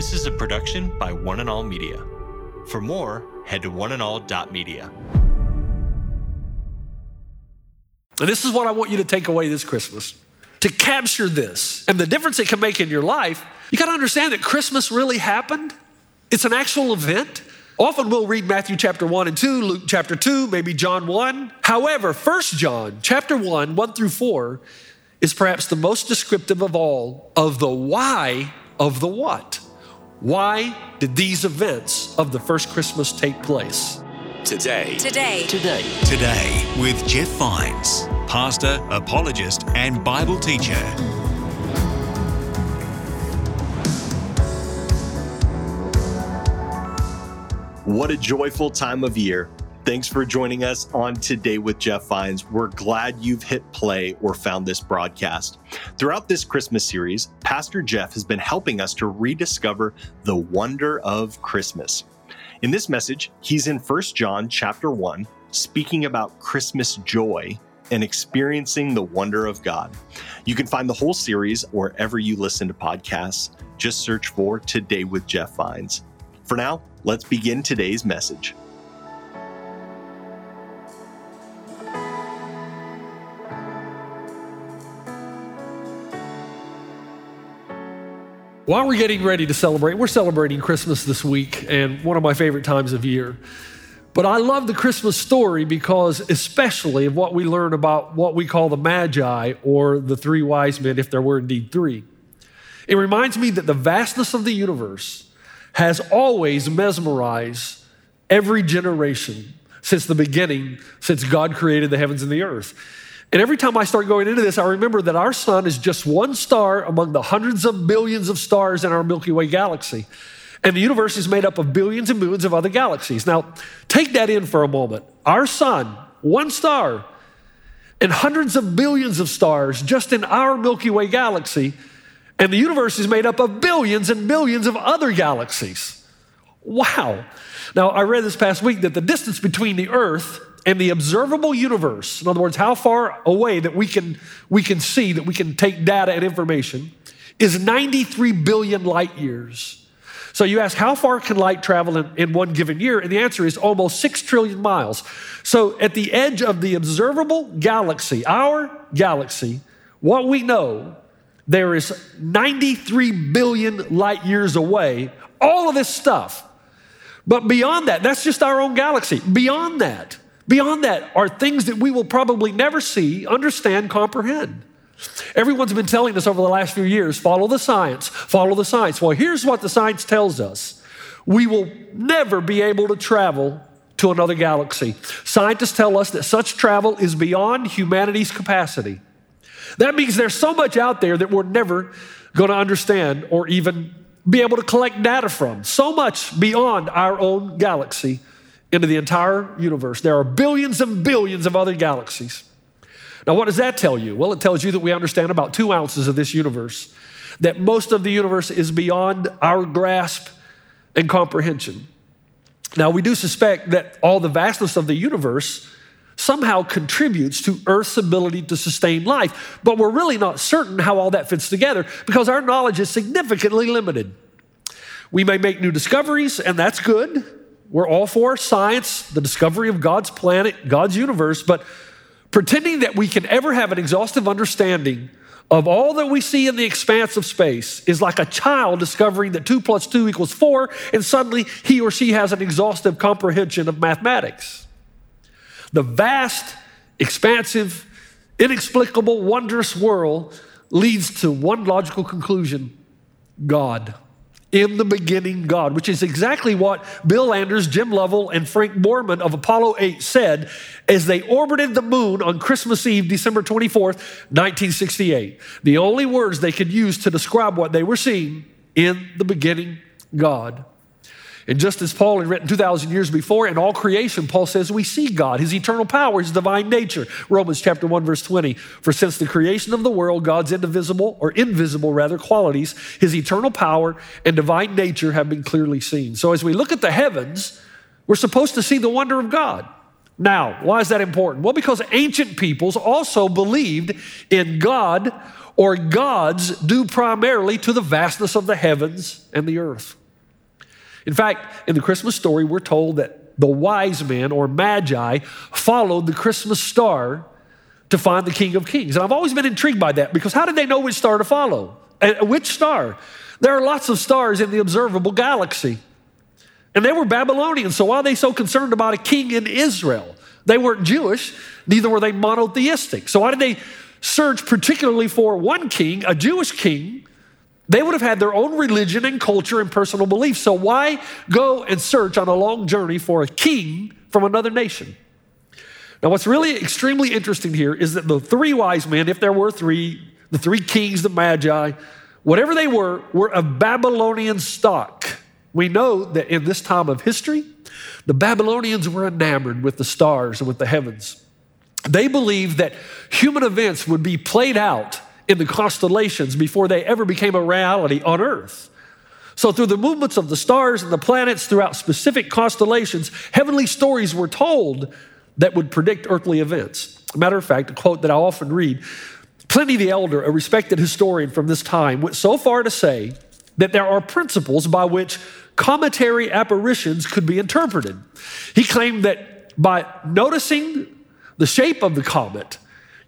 This is a production by One and All Media. For more, head to oneandall.media. And this is what I want you to take away this Christmas. To capture this and the difference it can make in your life, you got to understand that Christmas really happened. It's an actual event. Often we'll read Matthew chapter 1 and 2, Luke chapter 2, maybe John 1. However, 1 John chapter 1, 1 through 4 is perhaps the most descriptive of all of the why of the what. Why did these events of the first Christmas take place? Today. Today. Today. Today with Jeff Vines, pastor, apologist, and Bible teacher. What a joyful time of year. Thanks for joining us on Today with Jeff Vines. We're glad you've hit play or found this broadcast. Throughout this Christmas series, Pastor Jeff has been helping us to rediscover the wonder of Christmas. In this message, he's in 1 John chapter 1, speaking about Christmas joy and experiencing the wonder of God. You can find the whole series wherever you listen to podcasts. Just search for Today with Jeff Vines. For now, let's begin today's message. While we're getting ready to celebrate, we're celebrating Christmas this week and one of my favorite times of year. But I love the Christmas story because, especially, of what we learn about what we call the Magi or the three wise men, if there were indeed three. It reminds me that the vastness of the universe has always mesmerized every generation since the beginning, since God created the heavens and the earth. And every time I start going into this, I remember that our sun is just one star among the hundreds of billions of stars in our Milky Way galaxy. And the universe is made up of billions and billions of other galaxies. Now, take that in for a moment. Our sun, one star, and hundreds of billions of stars just in our Milky Way galaxy. And the universe is made up of billions and billions of other galaxies. Wow. Now, I read this past week that the distance between the Earth and the observable universe, in other words, how far away that we can, we can see, that we can take data and information, is 93 billion light years. So you ask, how far can light travel in, in one given year? And the answer is almost 6 trillion miles. So at the edge of the observable galaxy, our galaxy, what we know, there is 93 billion light years away, all of this stuff. But beyond that, that's just our own galaxy. Beyond that, Beyond that are things that we will probably never see, understand, comprehend. Everyone's been telling us over the last few years follow the science, follow the science. Well, here's what the science tells us we will never be able to travel to another galaxy. Scientists tell us that such travel is beyond humanity's capacity. That means there's so much out there that we're never going to understand or even be able to collect data from. So much beyond our own galaxy into the entire universe. There are billions and billions of other galaxies. Now, what does that tell you? Well, it tells you that we understand about two ounces of this universe, that most of the universe is beyond our grasp and comprehension. Now, we do suspect that all the vastness of the universe somehow contributes to Earth's ability to sustain life, but we're really not certain how all that fits together because our knowledge is significantly limited. We may make new discoveries, and that's good. We're all for science, the discovery of God's planet, God's universe, but pretending that we can ever have an exhaustive understanding of all that we see in the expanse of space is like a child discovering that 2 plus 2 equals 4, and suddenly he or she has an exhaustive comprehension of mathematics. The vast, expansive, inexplicable, wondrous world leads to one logical conclusion God in the beginning God, which is exactly what Bill Anders, Jim Lovell, and Frank Borman of Apollo 8 said as they orbited the moon on Christmas Eve, December 24th, 1968. The only words they could use to describe what they were seeing in the beginning God. And just as Paul had written 2,000 years before, in all creation, Paul says we see God, his eternal power, his divine nature. Romans chapter 1, verse 20. For since the creation of the world, God's indivisible, or invisible rather, qualities, his eternal power and divine nature have been clearly seen. So as we look at the heavens, we're supposed to see the wonder of God. Now, why is that important? Well, because ancient peoples also believed in God or gods due primarily to the vastness of the heavens and the earth. In fact, in the Christmas story, we're told that the wise men or magi followed the Christmas star to find the King of Kings. And I've always been intrigued by that because how did they know which star to follow? And which star? There are lots of stars in the observable galaxy. And they were Babylonians, so why are they so concerned about a king in Israel? They weren't Jewish, neither were they monotheistic. So why did they search particularly for one king, a Jewish king? They would have had their own religion and culture and personal beliefs. So why go and search on a long journey for a king from another nation? Now, what's really extremely interesting here is that the three wise men, if there were three, the three kings, the magi, whatever they were, were of Babylonian stock. We know that in this time of history, the Babylonians were enamored with the stars and with the heavens. They believed that human events would be played out in the constellations before they ever became a reality on Earth. So, through the movements of the stars and the planets throughout specific constellations, heavenly stories were told that would predict earthly events. matter of fact, a quote that I often read Pliny the Elder, a respected historian from this time, went so far to say that there are principles by which cometary apparitions could be interpreted. He claimed that by noticing the shape of the comet,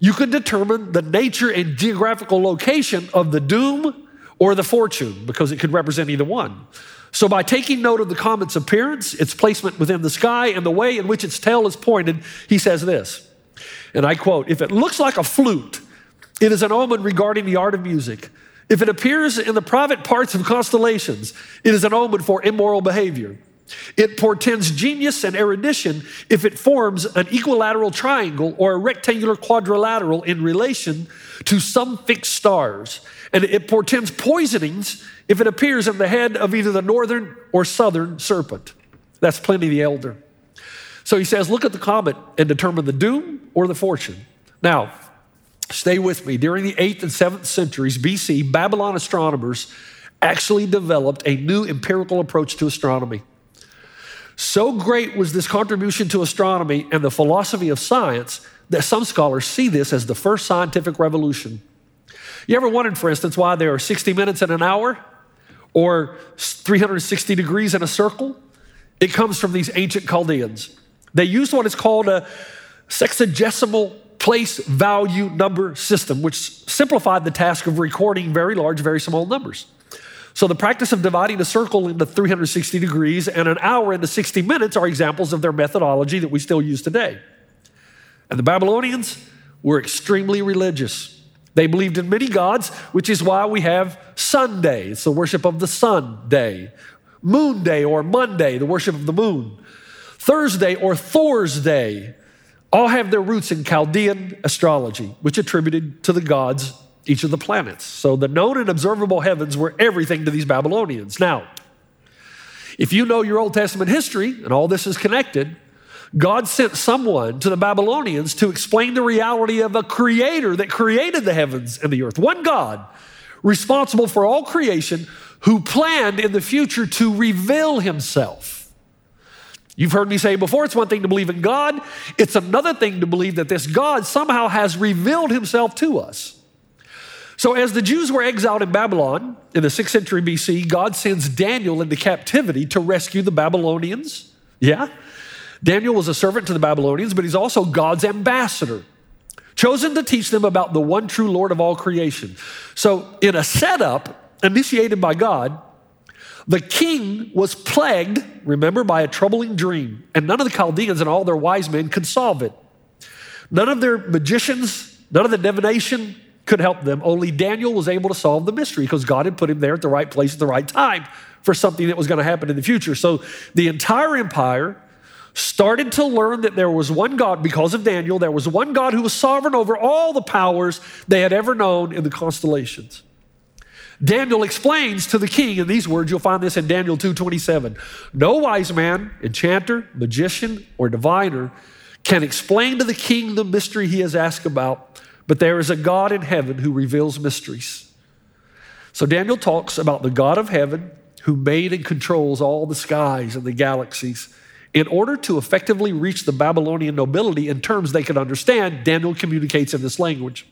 you could determine the nature and geographical location of the doom or the fortune, because it could represent either one. So, by taking note of the comet's appearance, its placement within the sky, and the way in which its tail is pointed, he says this, and I quote If it looks like a flute, it is an omen regarding the art of music. If it appears in the private parts of constellations, it is an omen for immoral behavior. It portends genius and erudition if it forms an equilateral triangle or a rectangular quadrilateral in relation to some fixed stars. And it portends poisonings if it appears in the head of either the northern or southern serpent. That's Pliny the Elder. So he says, look at the comet and determine the doom or the fortune. Now, Stay with me. During the 8th and 7th centuries BC, Babylon astronomers actually developed a new empirical approach to astronomy. So great was this contribution to astronomy and the philosophy of science that some scholars see this as the first scientific revolution. You ever wondered, for instance, why there are 60 minutes in an hour or 360 degrees in a circle? It comes from these ancient Chaldeans. They used what is called a sexagesimal place value number system, which simplified the task of recording very large, very small numbers. So, the practice of dividing a circle into 360 degrees and an hour into 60 minutes are examples of their methodology that we still use today. And the Babylonians were extremely religious. They believed in many gods, which is why we have Sunday. It's the worship of the sun day. Moon day or Monday, the worship of the moon. Thursday or Thor's day, all have their roots in Chaldean astrology, which attributed to the gods each of the planets. So the known and observable heavens were everything to these Babylonians. Now, if you know your Old Testament history and all this is connected, God sent someone to the Babylonians to explain the reality of a creator that created the heavens and the earth. One God responsible for all creation who planned in the future to reveal himself. You've heard me say before, it's one thing to believe in God, it's another thing to believe that this God somehow has revealed himself to us. So, as the Jews were exiled in Babylon in the 6th century BC, God sends Daniel into captivity to rescue the Babylonians. Yeah? Daniel was a servant to the Babylonians, but he's also God's ambassador, chosen to teach them about the one true Lord of all creation. So, in a setup initiated by God, the king was plagued, remember, by a troubling dream, and none of the Chaldeans and all their wise men could solve it. None of their magicians, none of the divination could help them. Only Daniel was able to solve the mystery because God had put him there at the right place at the right time for something that was going to happen in the future. So the entire empire started to learn that there was one God because of Daniel. There was one God who was sovereign over all the powers they had ever known in the constellations. Daniel explains to the king in these words, you'll find this in Daniel 2:27. No wise man, enchanter, magician, or diviner can explain to the king the mystery he has asked about, but there is a God in heaven who reveals mysteries. So Daniel talks about the God of heaven who made and controls all the skies and the galaxies. In order to effectively reach the Babylonian nobility in terms they could understand, Daniel communicates in this language.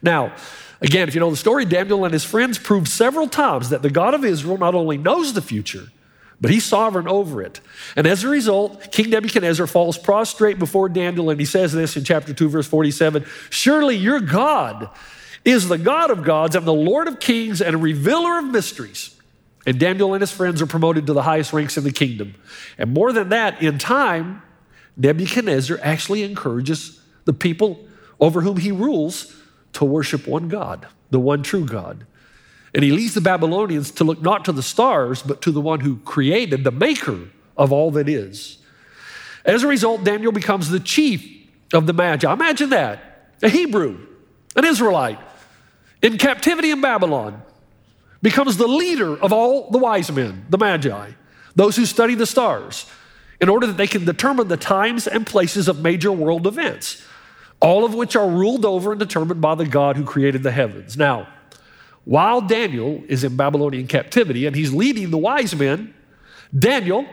Now, again, if you know the story, Daniel and his friends proved several times that the God of Israel not only knows the future, but he's sovereign over it. And as a result, King Nebuchadnezzar falls prostrate before Daniel, and he says this in chapter 2, verse 47 Surely your God is the God of gods and the Lord of kings and a revealer of mysteries. And Daniel and his friends are promoted to the highest ranks in the kingdom. And more than that, in time, Nebuchadnezzar actually encourages the people over whom he rules to worship one God, the one true God. And he leads the Babylonians to look not to the stars, but to the one who created, the maker of all that is. As a result, Daniel becomes the chief of the Magi. Imagine that a Hebrew, an Israelite, in captivity in Babylon, becomes the leader of all the wise men, the Magi, those who study the stars, in order that they can determine the times and places of major world events, all of which are ruled over and determined by the God who created the heavens. Now, while Daniel is in Babylonian captivity and he's leading the wise men, Daniel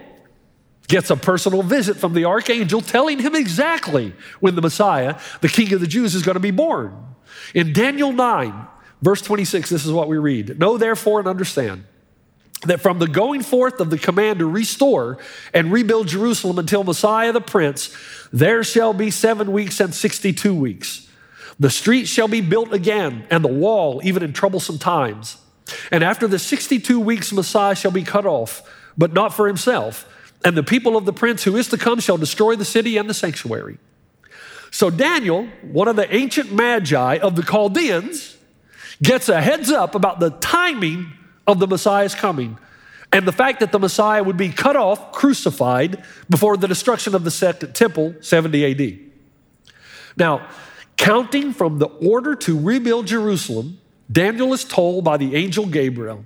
gets a personal visit from the archangel telling him exactly when the Messiah, the King of the Jews, is going to be born. In Daniel 9, verse 26, this is what we read Know therefore and understand that from the going forth of the command to restore and rebuild Jerusalem until Messiah the Prince, there shall be seven weeks and 62 weeks. The street shall be built again, and the wall, even in troublesome times. And after the 62 weeks, Messiah shall be cut off, but not for himself. And the people of the prince who is to come shall destroy the city and the sanctuary. So Daniel, one of the ancient magi of the Chaldeans, gets a heads up about the timing of the Messiah's coming and the fact that the Messiah would be cut off, crucified, before the destruction of the second temple, 70 AD. Now, Counting from the order to rebuild Jerusalem, Daniel is told by the angel Gabriel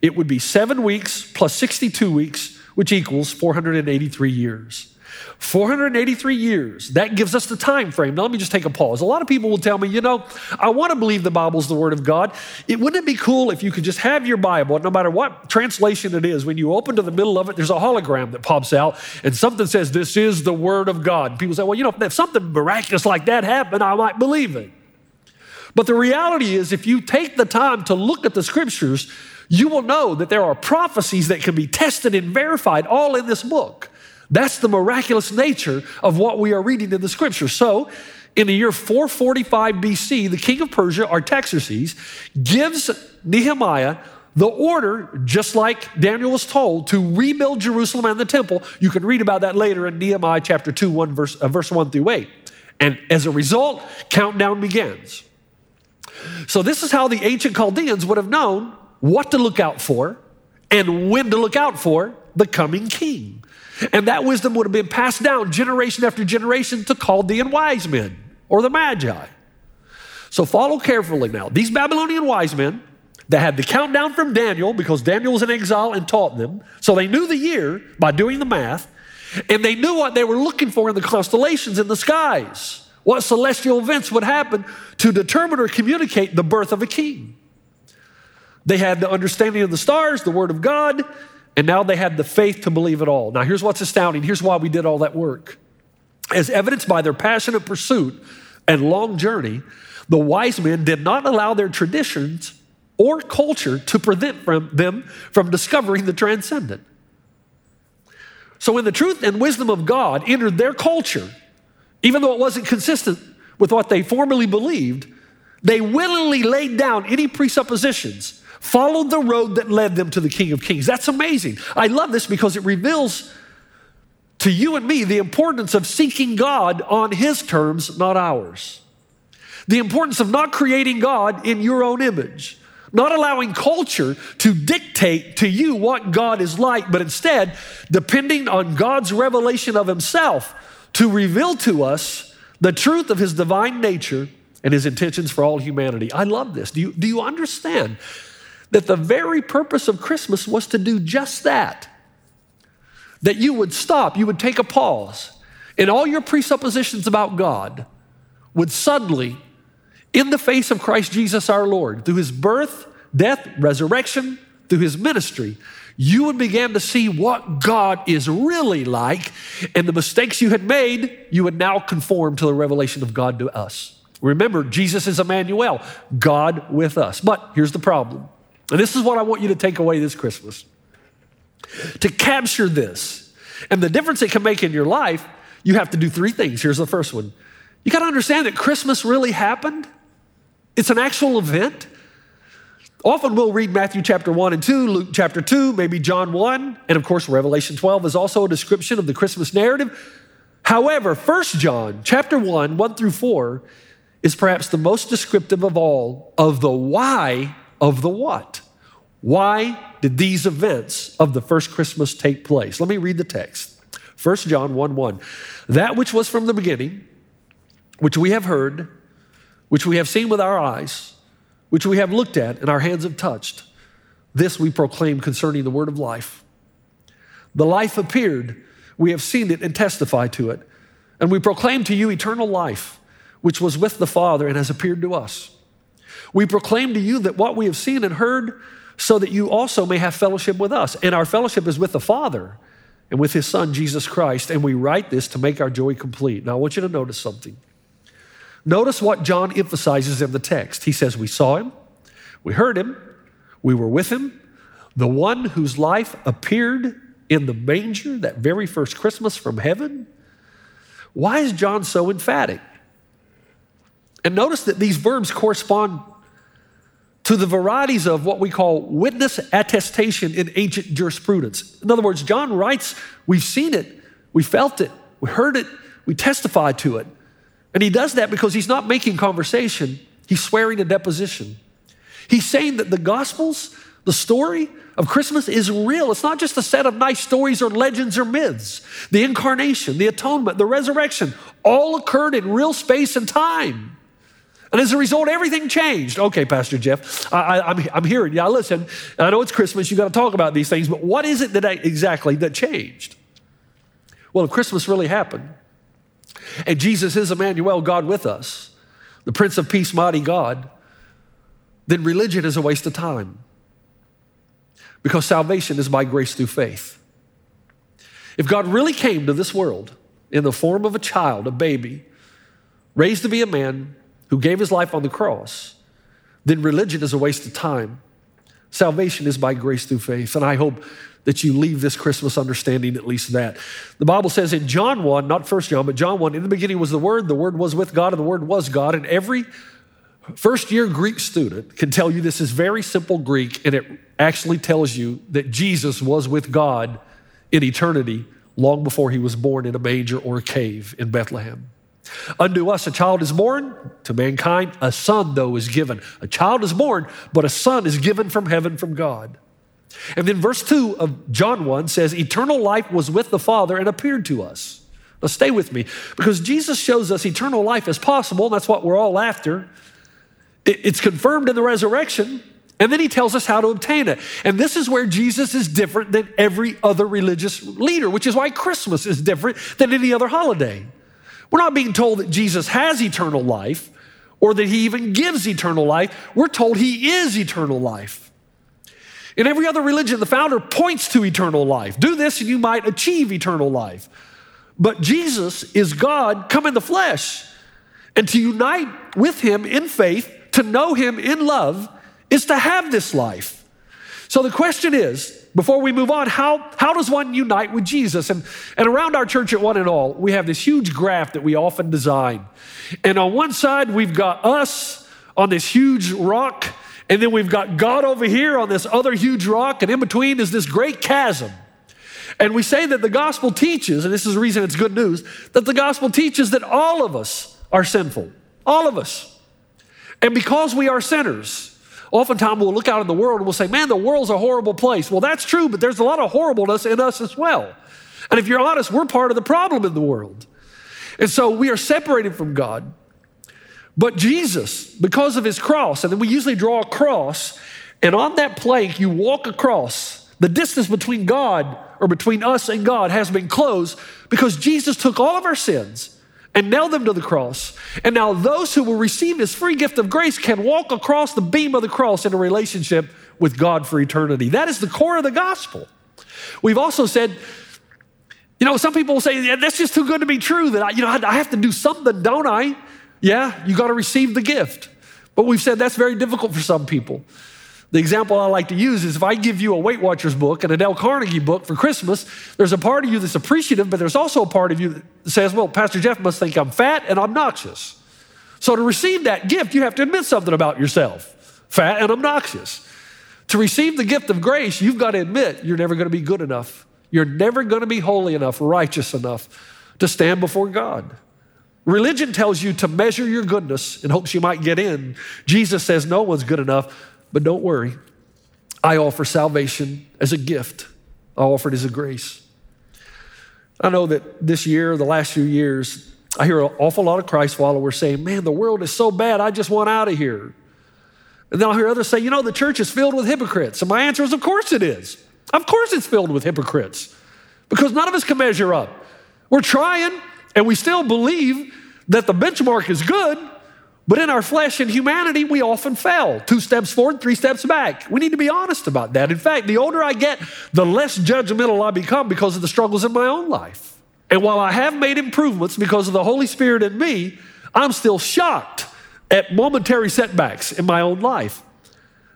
it would be seven weeks plus 62 weeks, which equals 483 years. 483 years. That gives us the time frame. Now, let me just take a pause. A lot of people will tell me, you know, I want to believe the Bible's the Word of God. It wouldn't it be cool if you could just have your Bible, no matter what translation it is, when you open to the middle of it, there's a hologram that pops out and something says, This is the Word of God. People say, Well, you know, if something miraculous like that happened, I might believe it. But the reality is, if you take the time to look at the scriptures, you will know that there are prophecies that can be tested and verified all in this book. That's the miraculous nature of what we are reading in the scripture. So, in the year 445 BC, the king of Persia, Artaxerxes, gives Nehemiah the order, just like Daniel was told, to rebuild Jerusalem and the temple. You can read about that later in Nehemiah chapter 2, 1 verse, uh, verse 1 through 8. And as a result, countdown begins. So, this is how the ancient Chaldeans would have known what to look out for and when to look out for the coming king. And that wisdom would have been passed down generation after generation to Chaldean wise men or the Magi. So follow carefully now. These Babylonian wise men that had the countdown from Daniel because Daniel was in exile and taught them. So they knew the year by doing the math, and they knew what they were looking for in the constellations in the skies, what celestial events would happen to determine or communicate the birth of a king. They had the understanding of the stars, the word of God, and now they had the faith to believe it all. Now, here's what's astounding. Here's why we did all that work. As evidenced by their passionate pursuit and long journey, the wise men did not allow their traditions or culture to prevent from them from discovering the transcendent. So, when the truth and wisdom of God entered their culture, even though it wasn't consistent with what they formerly believed, they willingly laid down any presuppositions followed the road that led them to the King of Kings. That's amazing. I love this because it reveals to you and me the importance of seeking God on His terms, not ours. The importance of not creating God in your own image, not allowing culture to dictate to you what God is like, but instead depending on God's revelation of Himself to reveal to us the truth of His divine nature and His intentions for all humanity. I love this. Do you, do you understand? that the very purpose of Christmas was to do just that. That you would stop, you would take a pause, and all your presuppositions about God would suddenly, in the face of Christ Jesus our Lord, through his birth, death, resurrection, through his ministry, you would begin to see what God is really like, and the mistakes you had made, you would now conform to the revelation of God to us. Remember, Jesus is Emmanuel, God with us. But here's the problem. And this is what I want you to take away this Christmas. To capture this and the difference it can make in your life, you have to do three things. Here's the first one you got to understand that Christmas really happened, it's an actual event. Often we'll read Matthew chapter 1 and 2, Luke chapter 2, maybe John 1, and of course Revelation 12 is also a description of the Christmas narrative. However, 1 John chapter 1, 1 through 4 is perhaps the most descriptive of all of the why of the what. Why did these events of the first Christmas take place? Let me read the text. 1 John 1 1. That which was from the beginning, which we have heard, which we have seen with our eyes, which we have looked at and our hands have touched, this we proclaim concerning the word of life. The life appeared, we have seen it and testify to it. And we proclaim to you eternal life, which was with the Father and has appeared to us. We proclaim to you that what we have seen and heard, so that you also may have fellowship with us. And our fellowship is with the Father and with his Son, Jesus Christ. And we write this to make our joy complete. Now, I want you to notice something. Notice what John emphasizes in the text. He says, We saw him, we heard him, we were with him, the one whose life appeared in the manger that very first Christmas from heaven. Why is John so emphatic? And notice that these verbs correspond to the varieties of what we call witness attestation in ancient jurisprudence. In other words, John writes, We've seen it, we felt it, we heard it, we testified to it. And he does that because he's not making conversation, he's swearing a deposition. He's saying that the Gospels, the story of Christmas is real. It's not just a set of nice stories or legends or myths. The incarnation, the atonement, the resurrection all occurred in real space and time. And as a result, everything changed. Okay, Pastor Jeff, I, am I'm, I'm hearing, yeah, listen, I know it's Christmas, You've got to talk about these things, but what is it that I, exactly that changed? Well, if Christmas really happened, and Jesus is Emmanuel, God with us, the Prince of Peace, mighty God, then religion is a waste of time. Because salvation is by grace through faith. If God really came to this world in the form of a child, a baby, raised to be a man, who gave his life on the cross, then religion is a waste of time. Salvation is by grace through faith. And I hope that you leave this Christmas understanding at least that. The Bible says in John 1, not First John, but John 1, in the beginning was the Word, the Word was with God, and the Word was God. And every first year Greek student can tell you this is very simple Greek, and it actually tells you that Jesus was with God in eternity long before he was born in a manger or a cave in Bethlehem. Unto us a child is born, to mankind a son, though, is given. A child is born, but a son is given from heaven from God. And then verse 2 of John 1 says, Eternal life was with the Father and appeared to us. Now stay with me, because Jesus shows us eternal life is possible, that's what we're all after. It's confirmed in the resurrection, and then he tells us how to obtain it. And this is where Jesus is different than every other religious leader, which is why Christmas is different than any other holiday. We're not being told that Jesus has eternal life or that he even gives eternal life. We're told he is eternal life. In every other religion, the founder points to eternal life. Do this and you might achieve eternal life. But Jesus is God come in the flesh. And to unite with him in faith, to know him in love, is to have this life. So the question is before we move on, how, how does one unite with Jesus? And, and around our church at One and All, we have this huge graph that we often design. And on one side, we've got us on this huge rock, and then we've got God over here on this other huge rock, and in between is this great chasm. And we say that the gospel teaches, and this is the reason it's good news, that the gospel teaches that all of us are sinful. All of us. And because we are sinners, Oftentimes we'll look out in the world and we'll say, man, the world's a horrible place. Well, that's true, but there's a lot of horribleness in us as well. And if you're honest, we're part of the problem in the world. And so we are separated from God. But Jesus, because of his cross, and then we usually draw a cross, and on that plank you walk across, the distance between God or between us and God has been closed because Jesus took all of our sins and nailed them to the cross. And now those who will receive this free gift of grace can walk across the beam of the cross in a relationship with God for eternity. That is the core of the gospel. We've also said, you know, some people say, yeah, that's just too good to be true that I, you know, I have to do something, don't I? Yeah, you got to receive the gift. But we've said that's very difficult for some people. The example I like to use is if I give you a Weight Watchers book and a Dale Carnegie book for Christmas, there's a part of you that's appreciative, but there's also a part of you that says, well, Pastor Jeff must think I'm fat and obnoxious. So to receive that gift, you have to admit something about yourself fat and obnoxious. To receive the gift of grace, you've got to admit you're never going to be good enough. You're never going to be holy enough, righteous enough to stand before God. Religion tells you to measure your goodness in hopes you might get in. Jesus says no one's good enough, but don't worry. I offer salvation as a gift, I offer it as a grace. I know that this year, the last few years, I hear an awful lot of Christ followers saying, Man, the world is so bad, I just want out of here. And then I'll hear others say, You know, the church is filled with hypocrites. And my answer is, Of course it is. Of course it's filled with hypocrites because none of us can measure up. We're trying, and we still believe that the benchmark is good, but in our flesh and humanity, we often fail. Two steps forward, three steps back. We need to be honest about that. In fact, the older I get, the less judgmental I become because of the struggles in my own life. And while I have made improvements because of the Holy Spirit in me, I'm still shocked at momentary setbacks in my own life.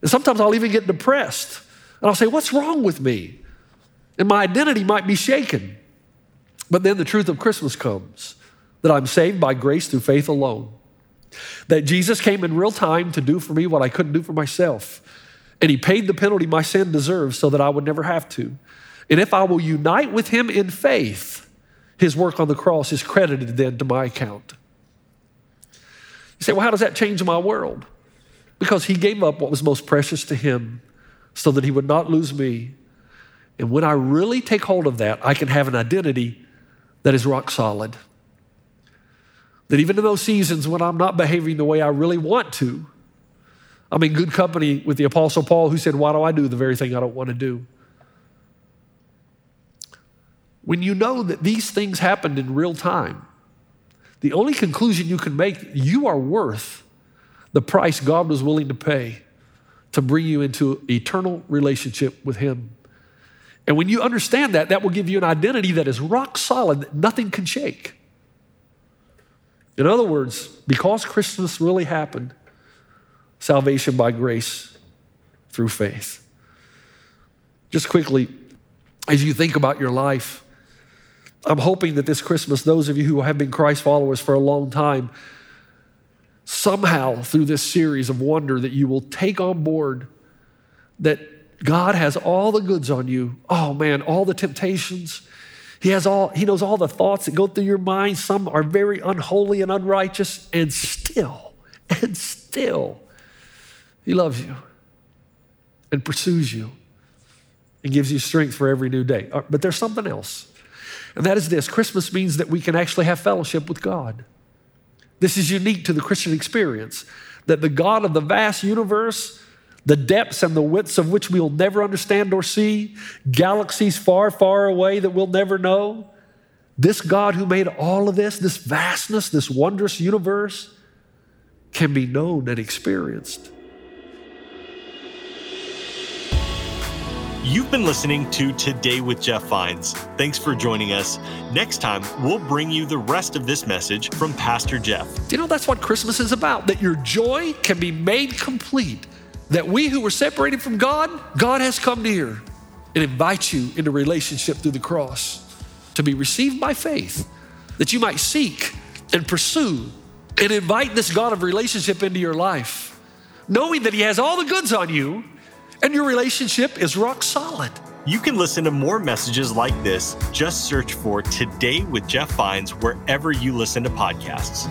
And sometimes I'll even get depressed. And I'll say, What's wrong with me? And my identity might be shaken. But then the truth of Christmas comes that I'm saved by grace through faith alone. That Jesus came in real time to do for me what I couldn't do for myself. And he paid the penalty my sin deserves so that I would never have to. And if I will unite with him in faith, his work on the cross is credited then to my account. You say, well, how does that change my world? Because he gave up what was most precious to him so that he would not lose me. And when I really take hold of that, I can have an identity that is rock solid. That even in those seasons when I'm not behaving the way I really want to, I'm in good company with the Apostle Paul who said, Why do I do the very thing I don't want to do? When you know that these things happened in real time, the only conclusion you can make, you are worth the price God was willing to pay to bring you into eternal relationship with Him. And when you understand that, that will give you an identity that is rock solid, that nothing can shake. In other words, because Christmas really happened, salvation by grace through faith. Just quickly, as you think about your life, I'm hoping that this Christmas, those of you who have been Christ followers for a long time, somehow through this series of wonder, that you will take on board that God has all the goods on you. Oh man, all the temptations, he has all, he knows all the thoughts that go through your mind. Some are very unholy and unrighteous, and still, and still, he loves you and pursues you and gives you strength for every new day. Uh, but there's something else. And that is this Christmas means that we can actually have fellowship with God. This is unique to the Christian experience that the God of the vast universe the depths and the widths of which we'll never understand or see, galaxies far, far away that we'll never know. This God who made all of this, this vastness, this wondrous universe, can be known and experienced. You've been listening to Today with Jeff Vines. Thanks for joining us. Next time, we'll bring you the rest of this message from Pastor Jeff. You know, that's what Christmas is about, that your joy can be made complete that we who were separated from God, God has come near and invites you into relationship through the cross to be received by faith, that you might seek and pursue and invite this God of relationship into your life, knowing that He has all the goods on you and your relationship is rock solid. You can listen to more messages like this. Just search for Today with Jeff Vines wherever you listen to podcasts.